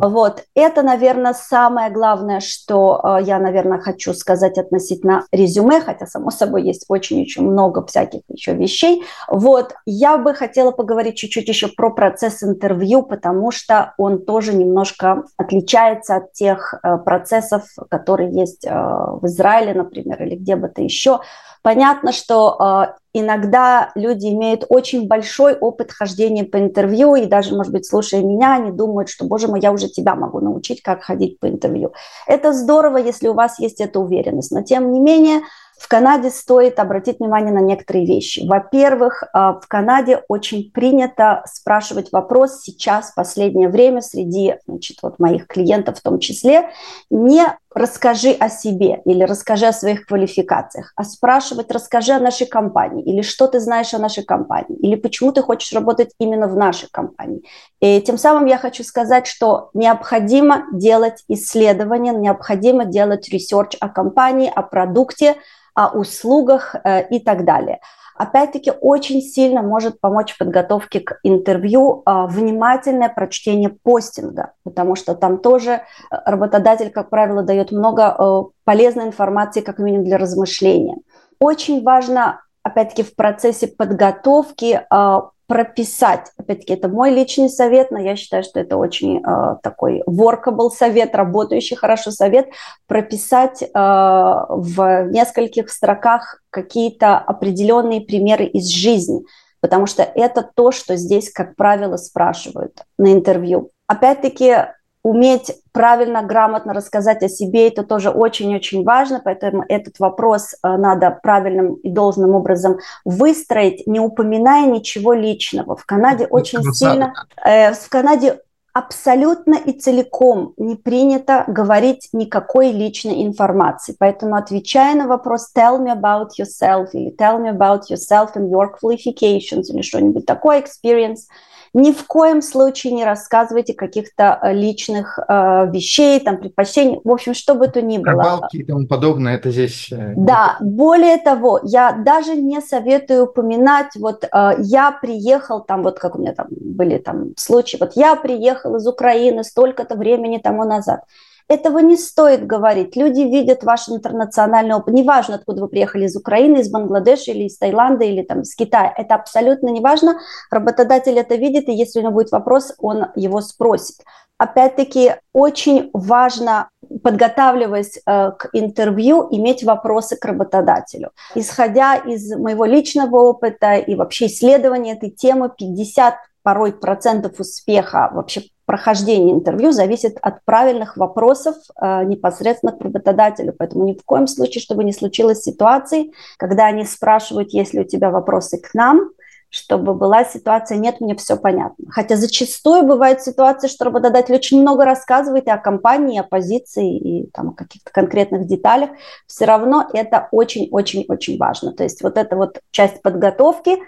Вот, это, наверное, самое главное, что э, я, наверное, хочу сказать относительно резюме, хотя, само собой, есть очень-очень много всяких еще вещей. Вот, я бы хотела поговорить чуть-чуть еще про процесс интервью, потому что он тоже немножко отличается от тех э, процессов, которые есть э, в Израиле, например, или где бы то еще. Понятно, что э, иногда люди имеют очень большой опыт хождения по интервью, и даже, может быть, слушая меня, они думают, что, боже мой, я уже тебя могу научить, как ходить по интервью. Это здорово, если у вас есть эта уверенность, но тем не менее в Канаде стоит обратить внимание на некоторые вещи. Во-первых, э, в Канаде очень принято спрашивать вопрос сейчас, в последнее время, среди значит, вот моих клиентов в том числе, не расскажи о себе или расскажи о своих квалификациях, а спрашивать расскажи о нашей компании или что ты знаешь о нашей компании или почему ты хочешь работать именно в нашей компании. И тем самым я хочу сказать, что необходимо делать исследования, необходимо делать research о компании, о продукте, о услугах э, и так далее опять-таки очень сильно может помочь в подготовке к интервью а, внимательное прочтение posting а, потому что там тоже э, работодатель, как правило, дает много э, полезной информации, как минимум для размышления. Очень важно, опять-таки, в процессе подготовки а, прописать, опять-таки, это мой личный совет, но я считаю, что это очень э, такой workable совет, работающий хорошо совет, прописать э, в нескольких строках какие-то определенные примеры из жизни, потому что это то, что здесь, как правило, спрашивают на интервью. Опять-таки, уметь правильно, грамотно рассказать о себе, это тоже очень-очень важно, поэтому этот вопрос э, надо правильным и должным образом выстроить, не упоминая ничего личного. В Канаде очень сильно, э, в Канаде абсолютно и целиком не принято говорить никакой личной информации. Поэтому отвечая на вопрос «tell me about yourself» или «tell me about yourself and your qualifications» или что-нибудь такое, experience – ни в коем случае не рассказывайте каких-то э, личных э, вещей, там, предпочтений, в общем, что бы то ни было. Рыбалки и тому подобное, это здесь... Э, да, более того, я даже не советую упоминать, вот э, я приехал, там, вот как у меня там были там случаи, вот я приехал из Украины столько-то времени тому назад. Этого не стоит говорить. Люди видят ваш интернациональный опыт. Неважно, откуда вы приехали, из Украины, из Бангладеша или из Таиланда или там из Китая. Это абсолютно неважно. Работодатель это видит, и если у него будет вопрос, он его спросит. Опять-таки, очень важно, подготавливаясь э, к интервью, иметь вопросы к работодателю. Исходя из моего личного опыта и вообще исследования этой темы, 50 порой процентов успеха вообще прохождения интервью зависит от правильных вопросов э, непосредственно к работодателю. Поэтому ни в коем случае, чтобы не случилось ситуации, когда они спрашивают, есть ли у тебя вопросы к нам, чтобы была ситуация «нет, мне все понятно». Хотя зачастую бывает ситуация, что работодатель очень много рассказывает и о компании, и о позиции, и там, о каких-то конкретных деталях. Все равно это очень-очень-очень важно. То есть вот эта вот часть подготовки,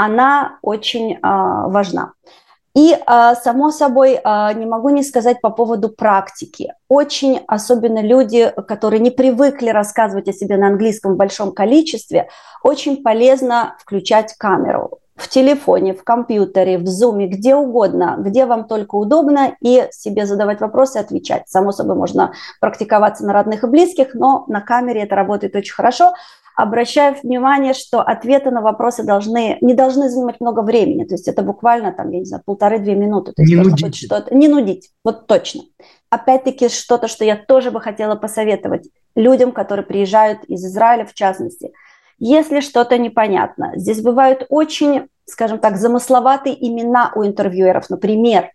она очень а, важна. И, а, само собой, а, не могу не сказать по поводу практики. Очень, особенно люди, которые не привыкли рассказывать о себе на английском в большом количестве, очень полезно включать камеру в телефоне, в компьютере, в зуме, где угодно, где вам только удобно, и себе задавать вопросы отвечать. Само собой, можно практиковаться на родных и близких, но на камере это работает очень хорошо обращаю внимание, что ответы на вопросы должны, не должны занимать много времени. То есть это буквально, там, я не знаю, полторы-две минуты. То есть не нудить. Что-то, не нудить, вот точно. Опять-таки что-то, что я тоже бы хотела посоветовать людям, которые приезжают из Израиля, в частности. Если что-то непонятно, здесь бывают очень, скажем так, замысловатые имена у интервьюеров. Например,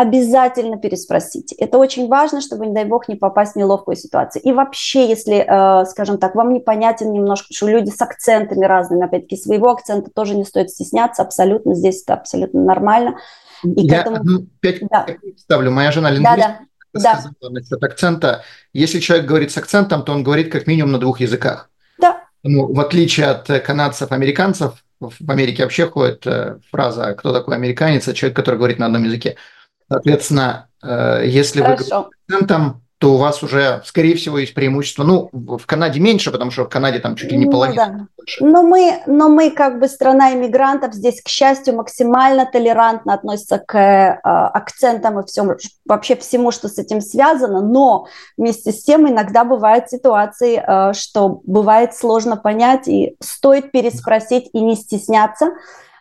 обязательно переспросите. Это очень важно, чтобы, не дай бог, не попасть в неловкую ситуацию. И вообще, если, э, скажем так, вам непонятен немножко, что люди с акцентами разными, опять-таки, своего акцента тоже не стоит стесняться, абсолютно, здесь это абсолютно нормально. И Я этому... одну пять да. ставлю. Моя жена лингвист. Да, да. сказала да. насчет акцента. Если человек говорит с акцентом, то он говорит как минимум на двух языках. Да. Ну, в отличие от канадцев, американцев, в Америке вообще ходит э, фраза «кто такой американец?» – человек, который говорит на одном языке. Соответственно, э, если Хорошо. вы говорите акцентом, то у вас уже, скорее всего, есть преимущество. Ну, в Канаде меньше, потому что в Канаде там чуть ли не ну половина. Ну, да. но, мы, но мы как бы страна иммигрантов, здесь, к счастью, максимально толерантно относятся к э, акцентам и всем, вообще всему, что с этим связано, но вместе с тем иногда бывают ситуации, э, что бывает сложно понять, и стоит переспросить и не стесняться,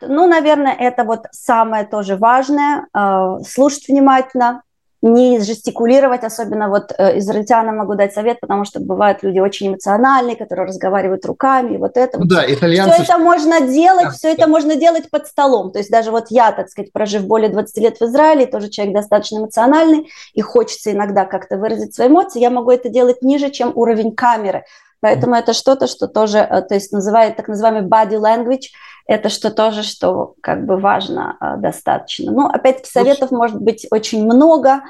ну, наверное, это вот самое тоже важное, э, слушать внимательно, не жестикулировать, особенно вот э, израильтянам могу дать совет, потому что бывают люди очень эмоциональные, которые разговаривают руками, и вот это. Ну, да, итальянцы... Все это можно делать, да, все это можно делать под столом. То есть даже вот я, так сказать, прожив более 20 лет в Израиле, тоже человек достаточно эмоциональный, и хочется иногда как-то выразить свои эмоции, я могу это делать ниже, чем уровень камеры. Поэтому это что-то, что тоже, э, то есть называют так называемый body language, это что тоже, что как бы важно э, достаточно. Ну, опять-таки, советов может быть очень много,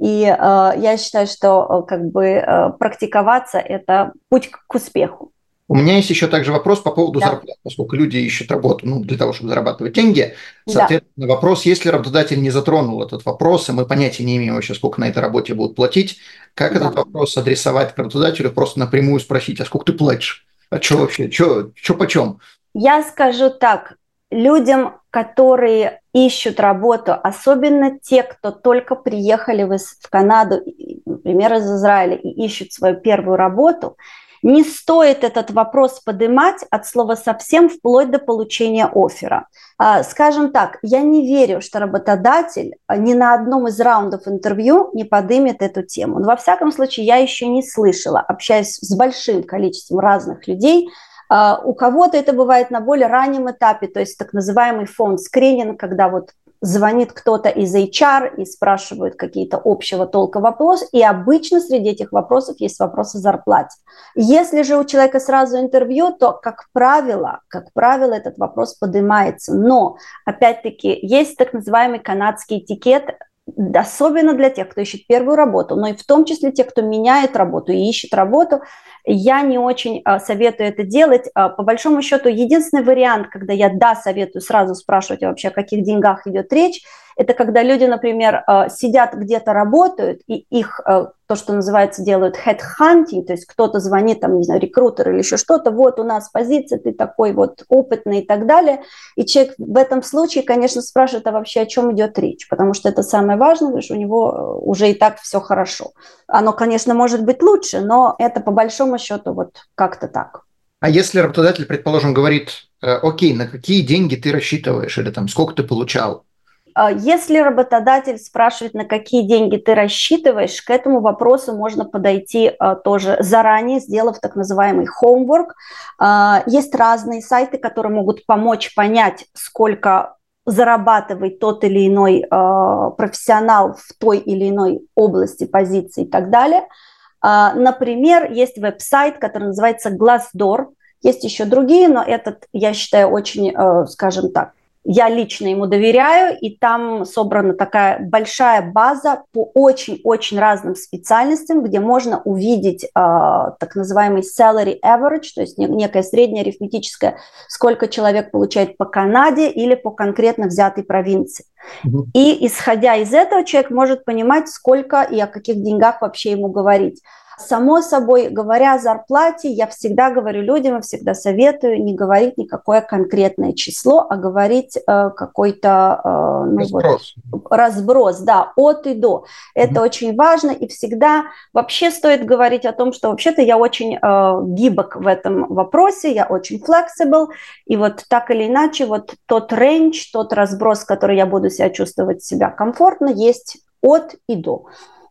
И э, я считаю, что как бы э, практиковаться – это путь к успеху. У меня есть еще также вопрос по поводу да. зарплат, поскольку люди ищут работу ну, для того, чтобы зарабатывать деньги. Соответственно, да. вопрос, если работодатель не затронул этот вопрос, и мы понятия не имеем вообще, сколько на этой работе будут платить, как да. этот вопрос адресовать к работодателю, просто напрямую спросить, а сколько ты платишь? А что вообще? Что почем? Я скажу так, людям, которые ищут работу, особенно те, кто только приехали в Канаду, например, из Израиля, и ищут свою первую работу – не стоит этот вопрос поднимать от слова совсем вплоть до получения оффера. А, скажем так, я не верю, что работодатель а, ни на одном из раундов интервью не поднимет эту тему. Но во всяком случае, я еще не слышала, общаясь с большим количеством разных людей, у кого-то это бывает на более раннем этапе, то есть так называемый фонд скрининг, когда вот звонит кто-то из HR и спрашивает какие-то общего толка вопросы, и обычно среди этих вопросов есть вопросы зарплаты. Если же у человека сразу интервью, то, как правило, как правило, этот вопрос поднимается. Но, опять-таки, есть так называемый канадский этикет, особенно для тех, кто ищет первую работу, но и в том числе те, кто меняет работу и ищет работу, я не очень а, советую это делать. А, по большому счету, единственный вариант, когда я да советую сразу спрашивать вообще, о каких деньгах идет речь, это когда люди, например, э, сидят где-то работают, и их, э, то, что называется, делают headhunting, то есть кто-то звонит, там, не знаю, рекрутер или еще что-то, вот у нас позиция, ты такой вот опытный и так далее. И человек в этом случае, конечно, спрашивает, а вообще о чем идет речь, потому что это самое важное, потому что у него э, уже и так все хорошо. Оно, конечно, может быть лучше, но это по большому счету вот как-то так. А если работодатель, предположим, говорит, окей, на какие деньги ты рассчитываешь или там сколько ты получал, если работодатель спрашивает, на какие деньги ты рассчитываешь, к этому вопросу можно подойти а, тоже заранее, сделав так называемый homework. А, есть разные сайты, которые могут помочь понять, сколько зарабатывает тот или иной профессионал в той или иной области, позиции и так далее. Например, есть веб-сайт, который называется Glassdoor. Есть еще другие, но этот, я считаю, очень, скажем так, я лично ему доверяю, и там собрана такая большая база по очень-очень разным специальностям, где можно увидеть э, так называемый salary average, то есть некое среднее арифметическое, сколько человек получает по Канаде или по конкретно взятой провинции. Угу. И исходя из этого человек может понимать, сколько и о каких деньгах вообще ему говорить. Само собой, говоря о зарплате, я всегда говорю людям и всегда советую не говорить никакое конкретное число, а говорить э, какой-то э, ну, разброс. Вот, разброс, да, от и до. Это mm-hmm. очень важно, и всегда вообще стоит говорить о том, что вообще-то я очень э, гибок в этом вопросе, я очень flexible, и вот так или иначе вот тот рейндж, тот разброс, который я буду себя чувствовать себя комфортно, есть от и до.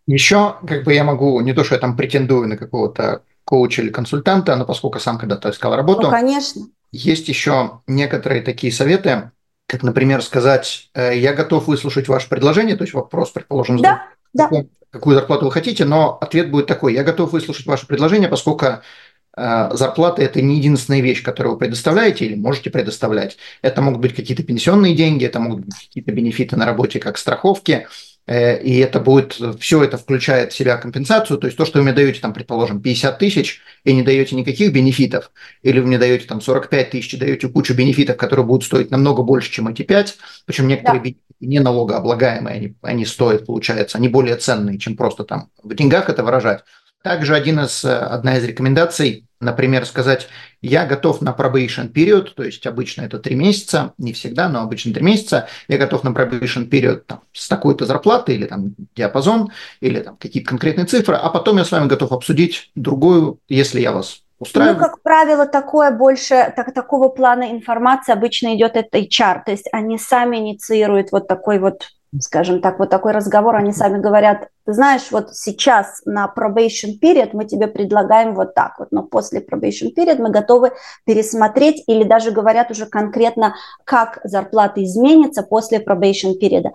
Еще, как бы я могу, не то, что я там претендую на какого-то коуча или консультанта, но поскольку сам когда-то искал работу. Ну, конечно. Есть еще некоторые такие советы, как, например, сказать, э, я готов выслушать ваше предложение, то есть вопрос, предположим, да, да. какую зарплату вы хотите, но ответ будет такой, я готов выслушать ваше предложение, поскольку э, зарплата – это не единственная вещь, которую вы предоставляете или можете предоставлять. Это могут быть какие-то пенсионные деньги, это могут быть какие-то бенефиты на работе, как страховки, и это будет, все это включает в себя компенсацию, то есть то, что вы мне даете, там, предположим, 50 тысяч, и не даете никаких бенефитов, или вы мне даете там 45 тысяч, и даете кучу бенефитов, которые будут стоить намного больше, чем эти 5, причем некоторые да. бенефиты не налогооблагаемые, они, они стоят, получается, они более ценные, чем просто там в деньгах это выражать. Также один из, э, одна из рекомендаций например, сказать, я готов на probation период, то есть обычно это три месяца, не всегда, но обычно три месяца, я готов на probation период с такой-то зарплатой или там диапазон, или там какие-то конкретные цифры, а потом я с вами готов обсудить другую, если я вас устраивает? Ну, как правило, такое больше, так, такого плана информации обычно идет от HR, то есть они сами инициируют вот такой вот скажем так, вот такой разговор, они сами говорят, ты знаешь, вот сейчас на probation period мы тебе предлагаем вот так вот, но после probation period мы готовы пересмотреть или даже говорят уже конкретно, как зарплата изменится после probation period.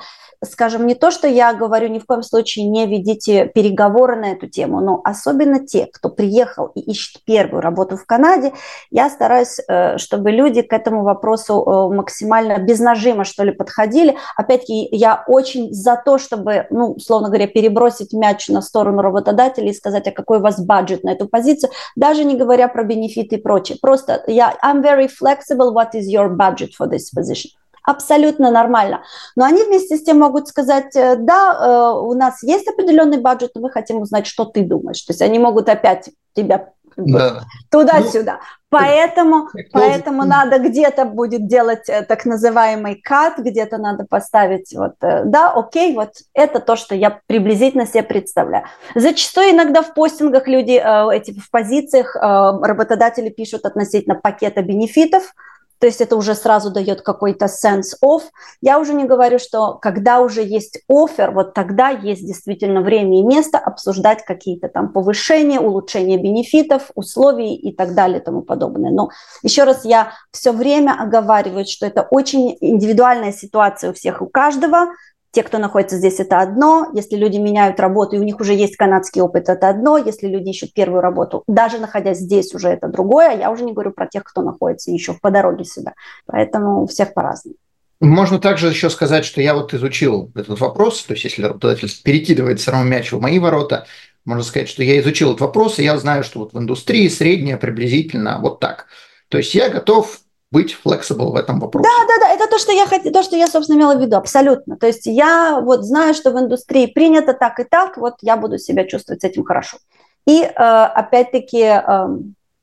Скажем, не то, что я говорю, ни в коем случае не ведите переговоры на эту тему, но особенно те, кто приехал и ищет первую работу в Канаде, я стараюсь, э, чтобы люди к этому вопросу э, максимально без нажима, что ли, подходили. Опять-таки, я очень за то, чтобы, ну, условно говоря, перебросить бросить мяч на сторону работодателя и сказать, а какой у вас бюджет на эту позицию, даже не говоря про бенефиты и прочее. Просто я, I'm very flexible, what is your budget for this position? Абсолютно нормально. Но они вместе с тем могут сказать, э, да, э, у нас есть определенный бюджет, но мы хотим узнать, что ты думаешь. То есть они могут опять тебя да. туда-сюда. Ну, поэтому, поэтому надо где-то будет делать э, так называемый кат, где-то надо поставить вот, да, окей, вот это то, что я приблизительно себе представляю. Зачастую иногда в постингах люди эти в позициях работодатели пишут относительно пакета бенефитов, то есть это уже сразу дает какой-то sense of. Я уже не говорю, что когда уже есть офер, вот тогда есть действительно время и место обсуждать какие-то там повышения, улучшения бенефитов, условий и так далее и тому подобное. Но еще раз я все время оговариваю, что это очень индивидуальная ситуация у всех, у каждого, те, кто находится здесь, это одно. Если люди меняют работу, и у них уже есть канадский опыт, это одно. Если люди ищут первую работу, даже находясь здесь, уже это другое. Я уже не говорю про тех, кто находится еще по дороге сюда. Поэтому у всех по-разному. Можно также еще сказать, что я вот изучил этот вопрос, то есть если работодатель перекидывает все равно мяч в мои ворота, можно сказать, что я изучил этот вопрос, и я знаю, что вот в индустрии средняя приблизительно вот так. То есть я готов быть flexible в этом вопросе. Да, да, да, это то, что я хотела, то, что я, собственно, имела в виду, абсолютно. То есть я вот знаю, что в индустрии принято так и так, вот я буду себя чувствовать с этим хорошо. И э, опять-таки, э,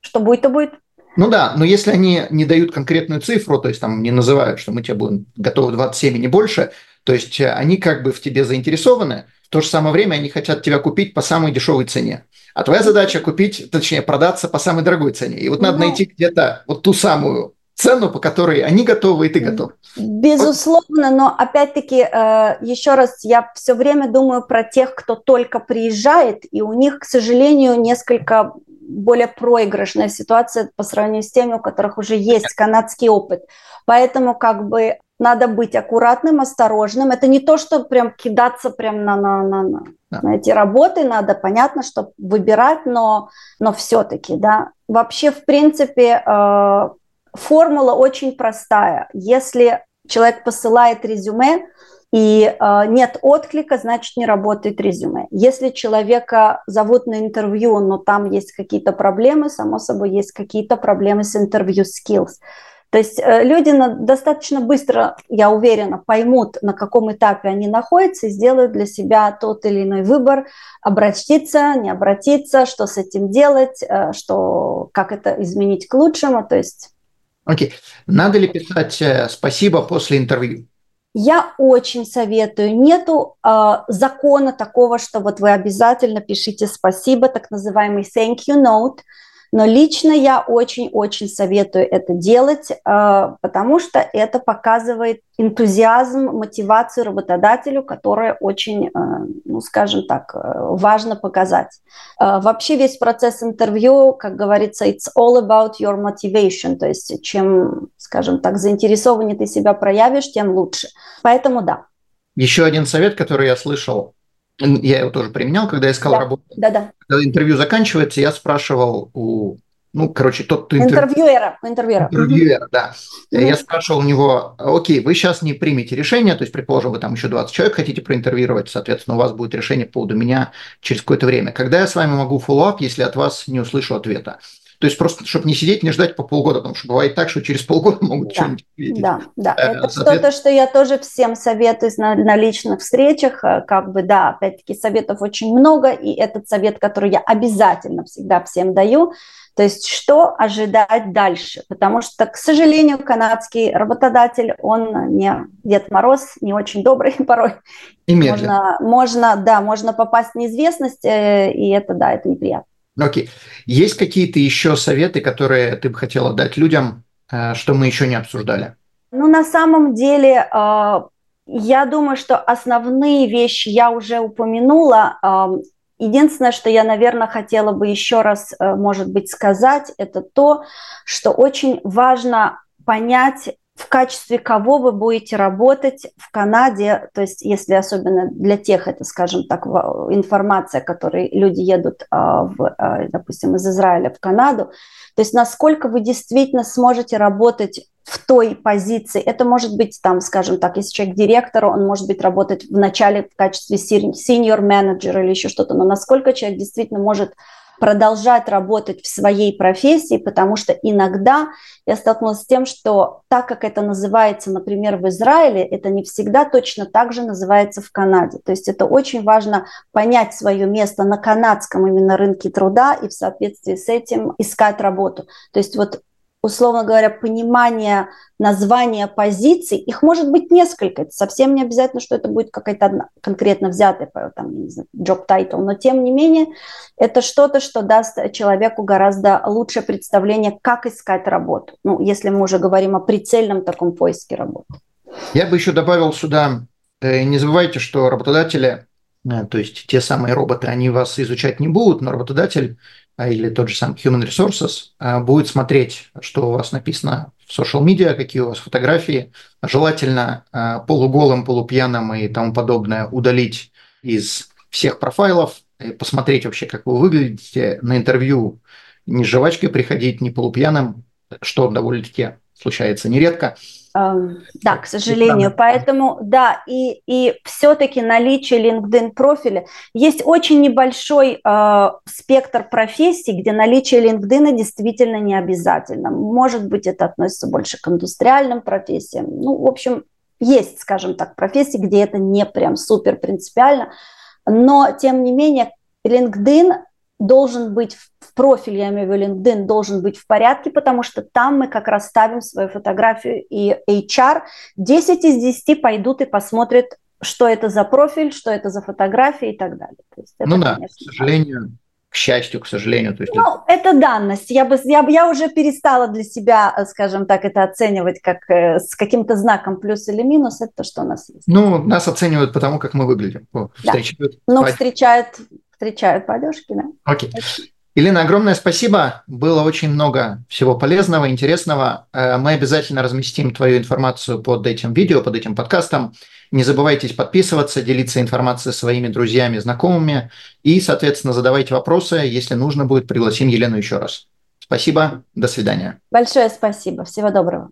что будет, то будет. Ну да, но если они не дают конкретную цифру, то есть там не называют, что мы тебе будем готовы 27 и не больше, то есть э, они как бы в тебе заинтересованы, в то же самое время они хотят тебя купить по самой дешевой цене. А твоя задача купить, точнее, продаться по самой дорогой цене. И вот надо ну, найти где-то вот ту самую цену, по которой они готовы, и ты готов. Безусловно, но опять-таки, э, еще раз, я все время думаю про тех, кто только приезжает, и у них, к сожалению, несколько более проигрышная ситуация по сравнению с теми, у которых уже есть канадский опыт. Поэтому как бы надо быть аккуратным, осторожным. Это не то, что прям кидаться прям на, на, на, на, да. на эти работы, надо, понятно, что выбирать, но, но все-таки, да. Вообще, в принципе, э, формула очень простая. Если человек посылает резюме, и э, нет отклика, значит не работает резюме. Если человека зовут на интервью, но там есть какие-то проблемы, само собой есть какие-то проблемы с интервью skills. То есть э, люди на, достаточно быстро, я уверена, поймут, на каком этапе они находятся и сделают для себя тот или иной выбор, обратиться, не обратиться, что с этим делать, э, что, как это изменить к лучшему. То есть Окей. Надо ли писать э, спасибо после интервью? Я очень советую. Нету э, закона такого, что вот вы обязательно пишите спасибо, так называемый thank you note. Но лично я очень-очень советую это делать, э, потому что это показывает энтузиазм, мотивацию работодателю, которая очень, э, ну, скажем так, э, важно показать. Вообще весь процесс интервью, как говорится, it's all about your motivation, то есть чем, скажем так, заинтересованнее ты себя проявишь, тем лучше. Поэтому да. Еще один совет, который я слышал я его тоже применял, когда искал да, работу. Да, да. Когда интервью заканчивается, я спрашивал у, ну, короче, тот, кто интервью... интервьюера, интервьюера. Интервьюера, да. mm Я спрашивал у него, окей, вы сейчас не примете решение, то есть, предположим, вы там еще 20 человек хотите проинтервьюировать, соответственно, у вас будет решение по поводу меня через какое-то время. Когда я с вами могу follow up, если от вас не услышу ответа? То есть просто, чтобы не сидеть, не ждать по полгода, потому что бывает так, что через полгода могут да, что-нибудь видеть. Да, да. Э, Это что-то, что я тоже всем советую на, на личных встречах. Э, как бы, да, опять-таки советов очень много, и этот совет, который я обязательно всегда всем даю, то есть что ожидать дальше? Потому что, к сожалению, канадский работодатель, он не Дед Мороз, не очень добрый порой. И Можно, можно, да, можно попасть в неизвестность, э, и это, да, это неприятно. Окей. Есть какие-то еще советы, которые ты бы хотела дать людям, э, что мы еще не обсуждали? Ну, на самом деле, э, я думаю, что основные вещи я уже упомянула. Э, единственное, что я, наверное, хотела бы еще раз, может быть, сказать, это то, что очень важно понять в качестве кого вы будете работать в Канаде, то есть если особенно для тех, это, скажем так, информация, которой люди едут, а, в, а, допустим, из Израиля в Канаду, то есть насколько вы действительно сможете работать в той позиции. Это может быть, там, скажем так, если человек директор, он может быть работать в начале в качестве senior менеджера или еще что-то, но насколько человек действительно может продолжать работать в своей профессии, потому что иногда я столкнулась с тем, что так как это называется, например, в Израиле, это не всегда точно так же называется в Канаде. То есть это очень важно понять свое место на канадском именно рынке труда и в соответствии с этим искать работу. То есть вот условно говоря, понимание названия позиций, их может быть несколько, это совсем не обязательно, что это будет какая-то конкретно взятая, там, не знаю, job title, но тем не менее это что-то, что даст человеку гораздо лучшее представление, как искать работу, ну, если мы уже говорим о прицельном таком поиске работы. Я бы еще добавил сюда, э, не забывайте, что работодатели, э, то есть те самые роботы, они вас изучать не будут, но работодатель или тот же сам Human Resources а, будет смотреть, что у вас написано в social media, какие у вас фотографии. Желательно а, полуголым, полупьяным и тому подобное удалить из всех профайлов, посмотреть вообще, как вы выглядите на интервью, не с жвачкой приходить, не полупьяным, что довольно-таки случается нередко – да, к сожалению. Поэтому, да, и, и все-таки наличие LinkedIn профиля. Есть очень небольшой э, спектр профессий, где наличие LinkedIn действительно не обязательно. Может быть, это относится больше к индустриальным профессиям. Ну, в общем, есть, скажем так, профессии, где это не прям супер принципиально. Но, тем не менее, LinkedIn должен быть в профиль, я имею в виду LinkedIn, должен быть в порядке, потому что там мы как раз ставим свою фотографию и HR. 10 из 10 пойдут и посмотрят, что это за профиль, что это за фотография и так далее. То есть это, ну да, к сожалению, к счастью, к сожалению. То есть ну, это... это данность. Я, бы, я, я уже перестала для себя, скажем так, это оценивать как э, с каким-то знаком плюс или минус. Это то, что у нас есть. Ну, нас оценивают потому, как мы выглядим. Да. Встречают. Ну, встречают встречают по да. Окей. Елена, огромное спасибо. Было очень много всего полезного, интересного. Э, мы обязательно разместим твою информацию под этим видео, под этим подкастом. Не забывайте подписываться, делиться информацией со своими друзьями, знакомыми. И, соответственно, задавайте вопросы. Если нужно будет, пригласим Елену еще раз. Спасибо. До свидания. Большое спасибо. Всего доброго.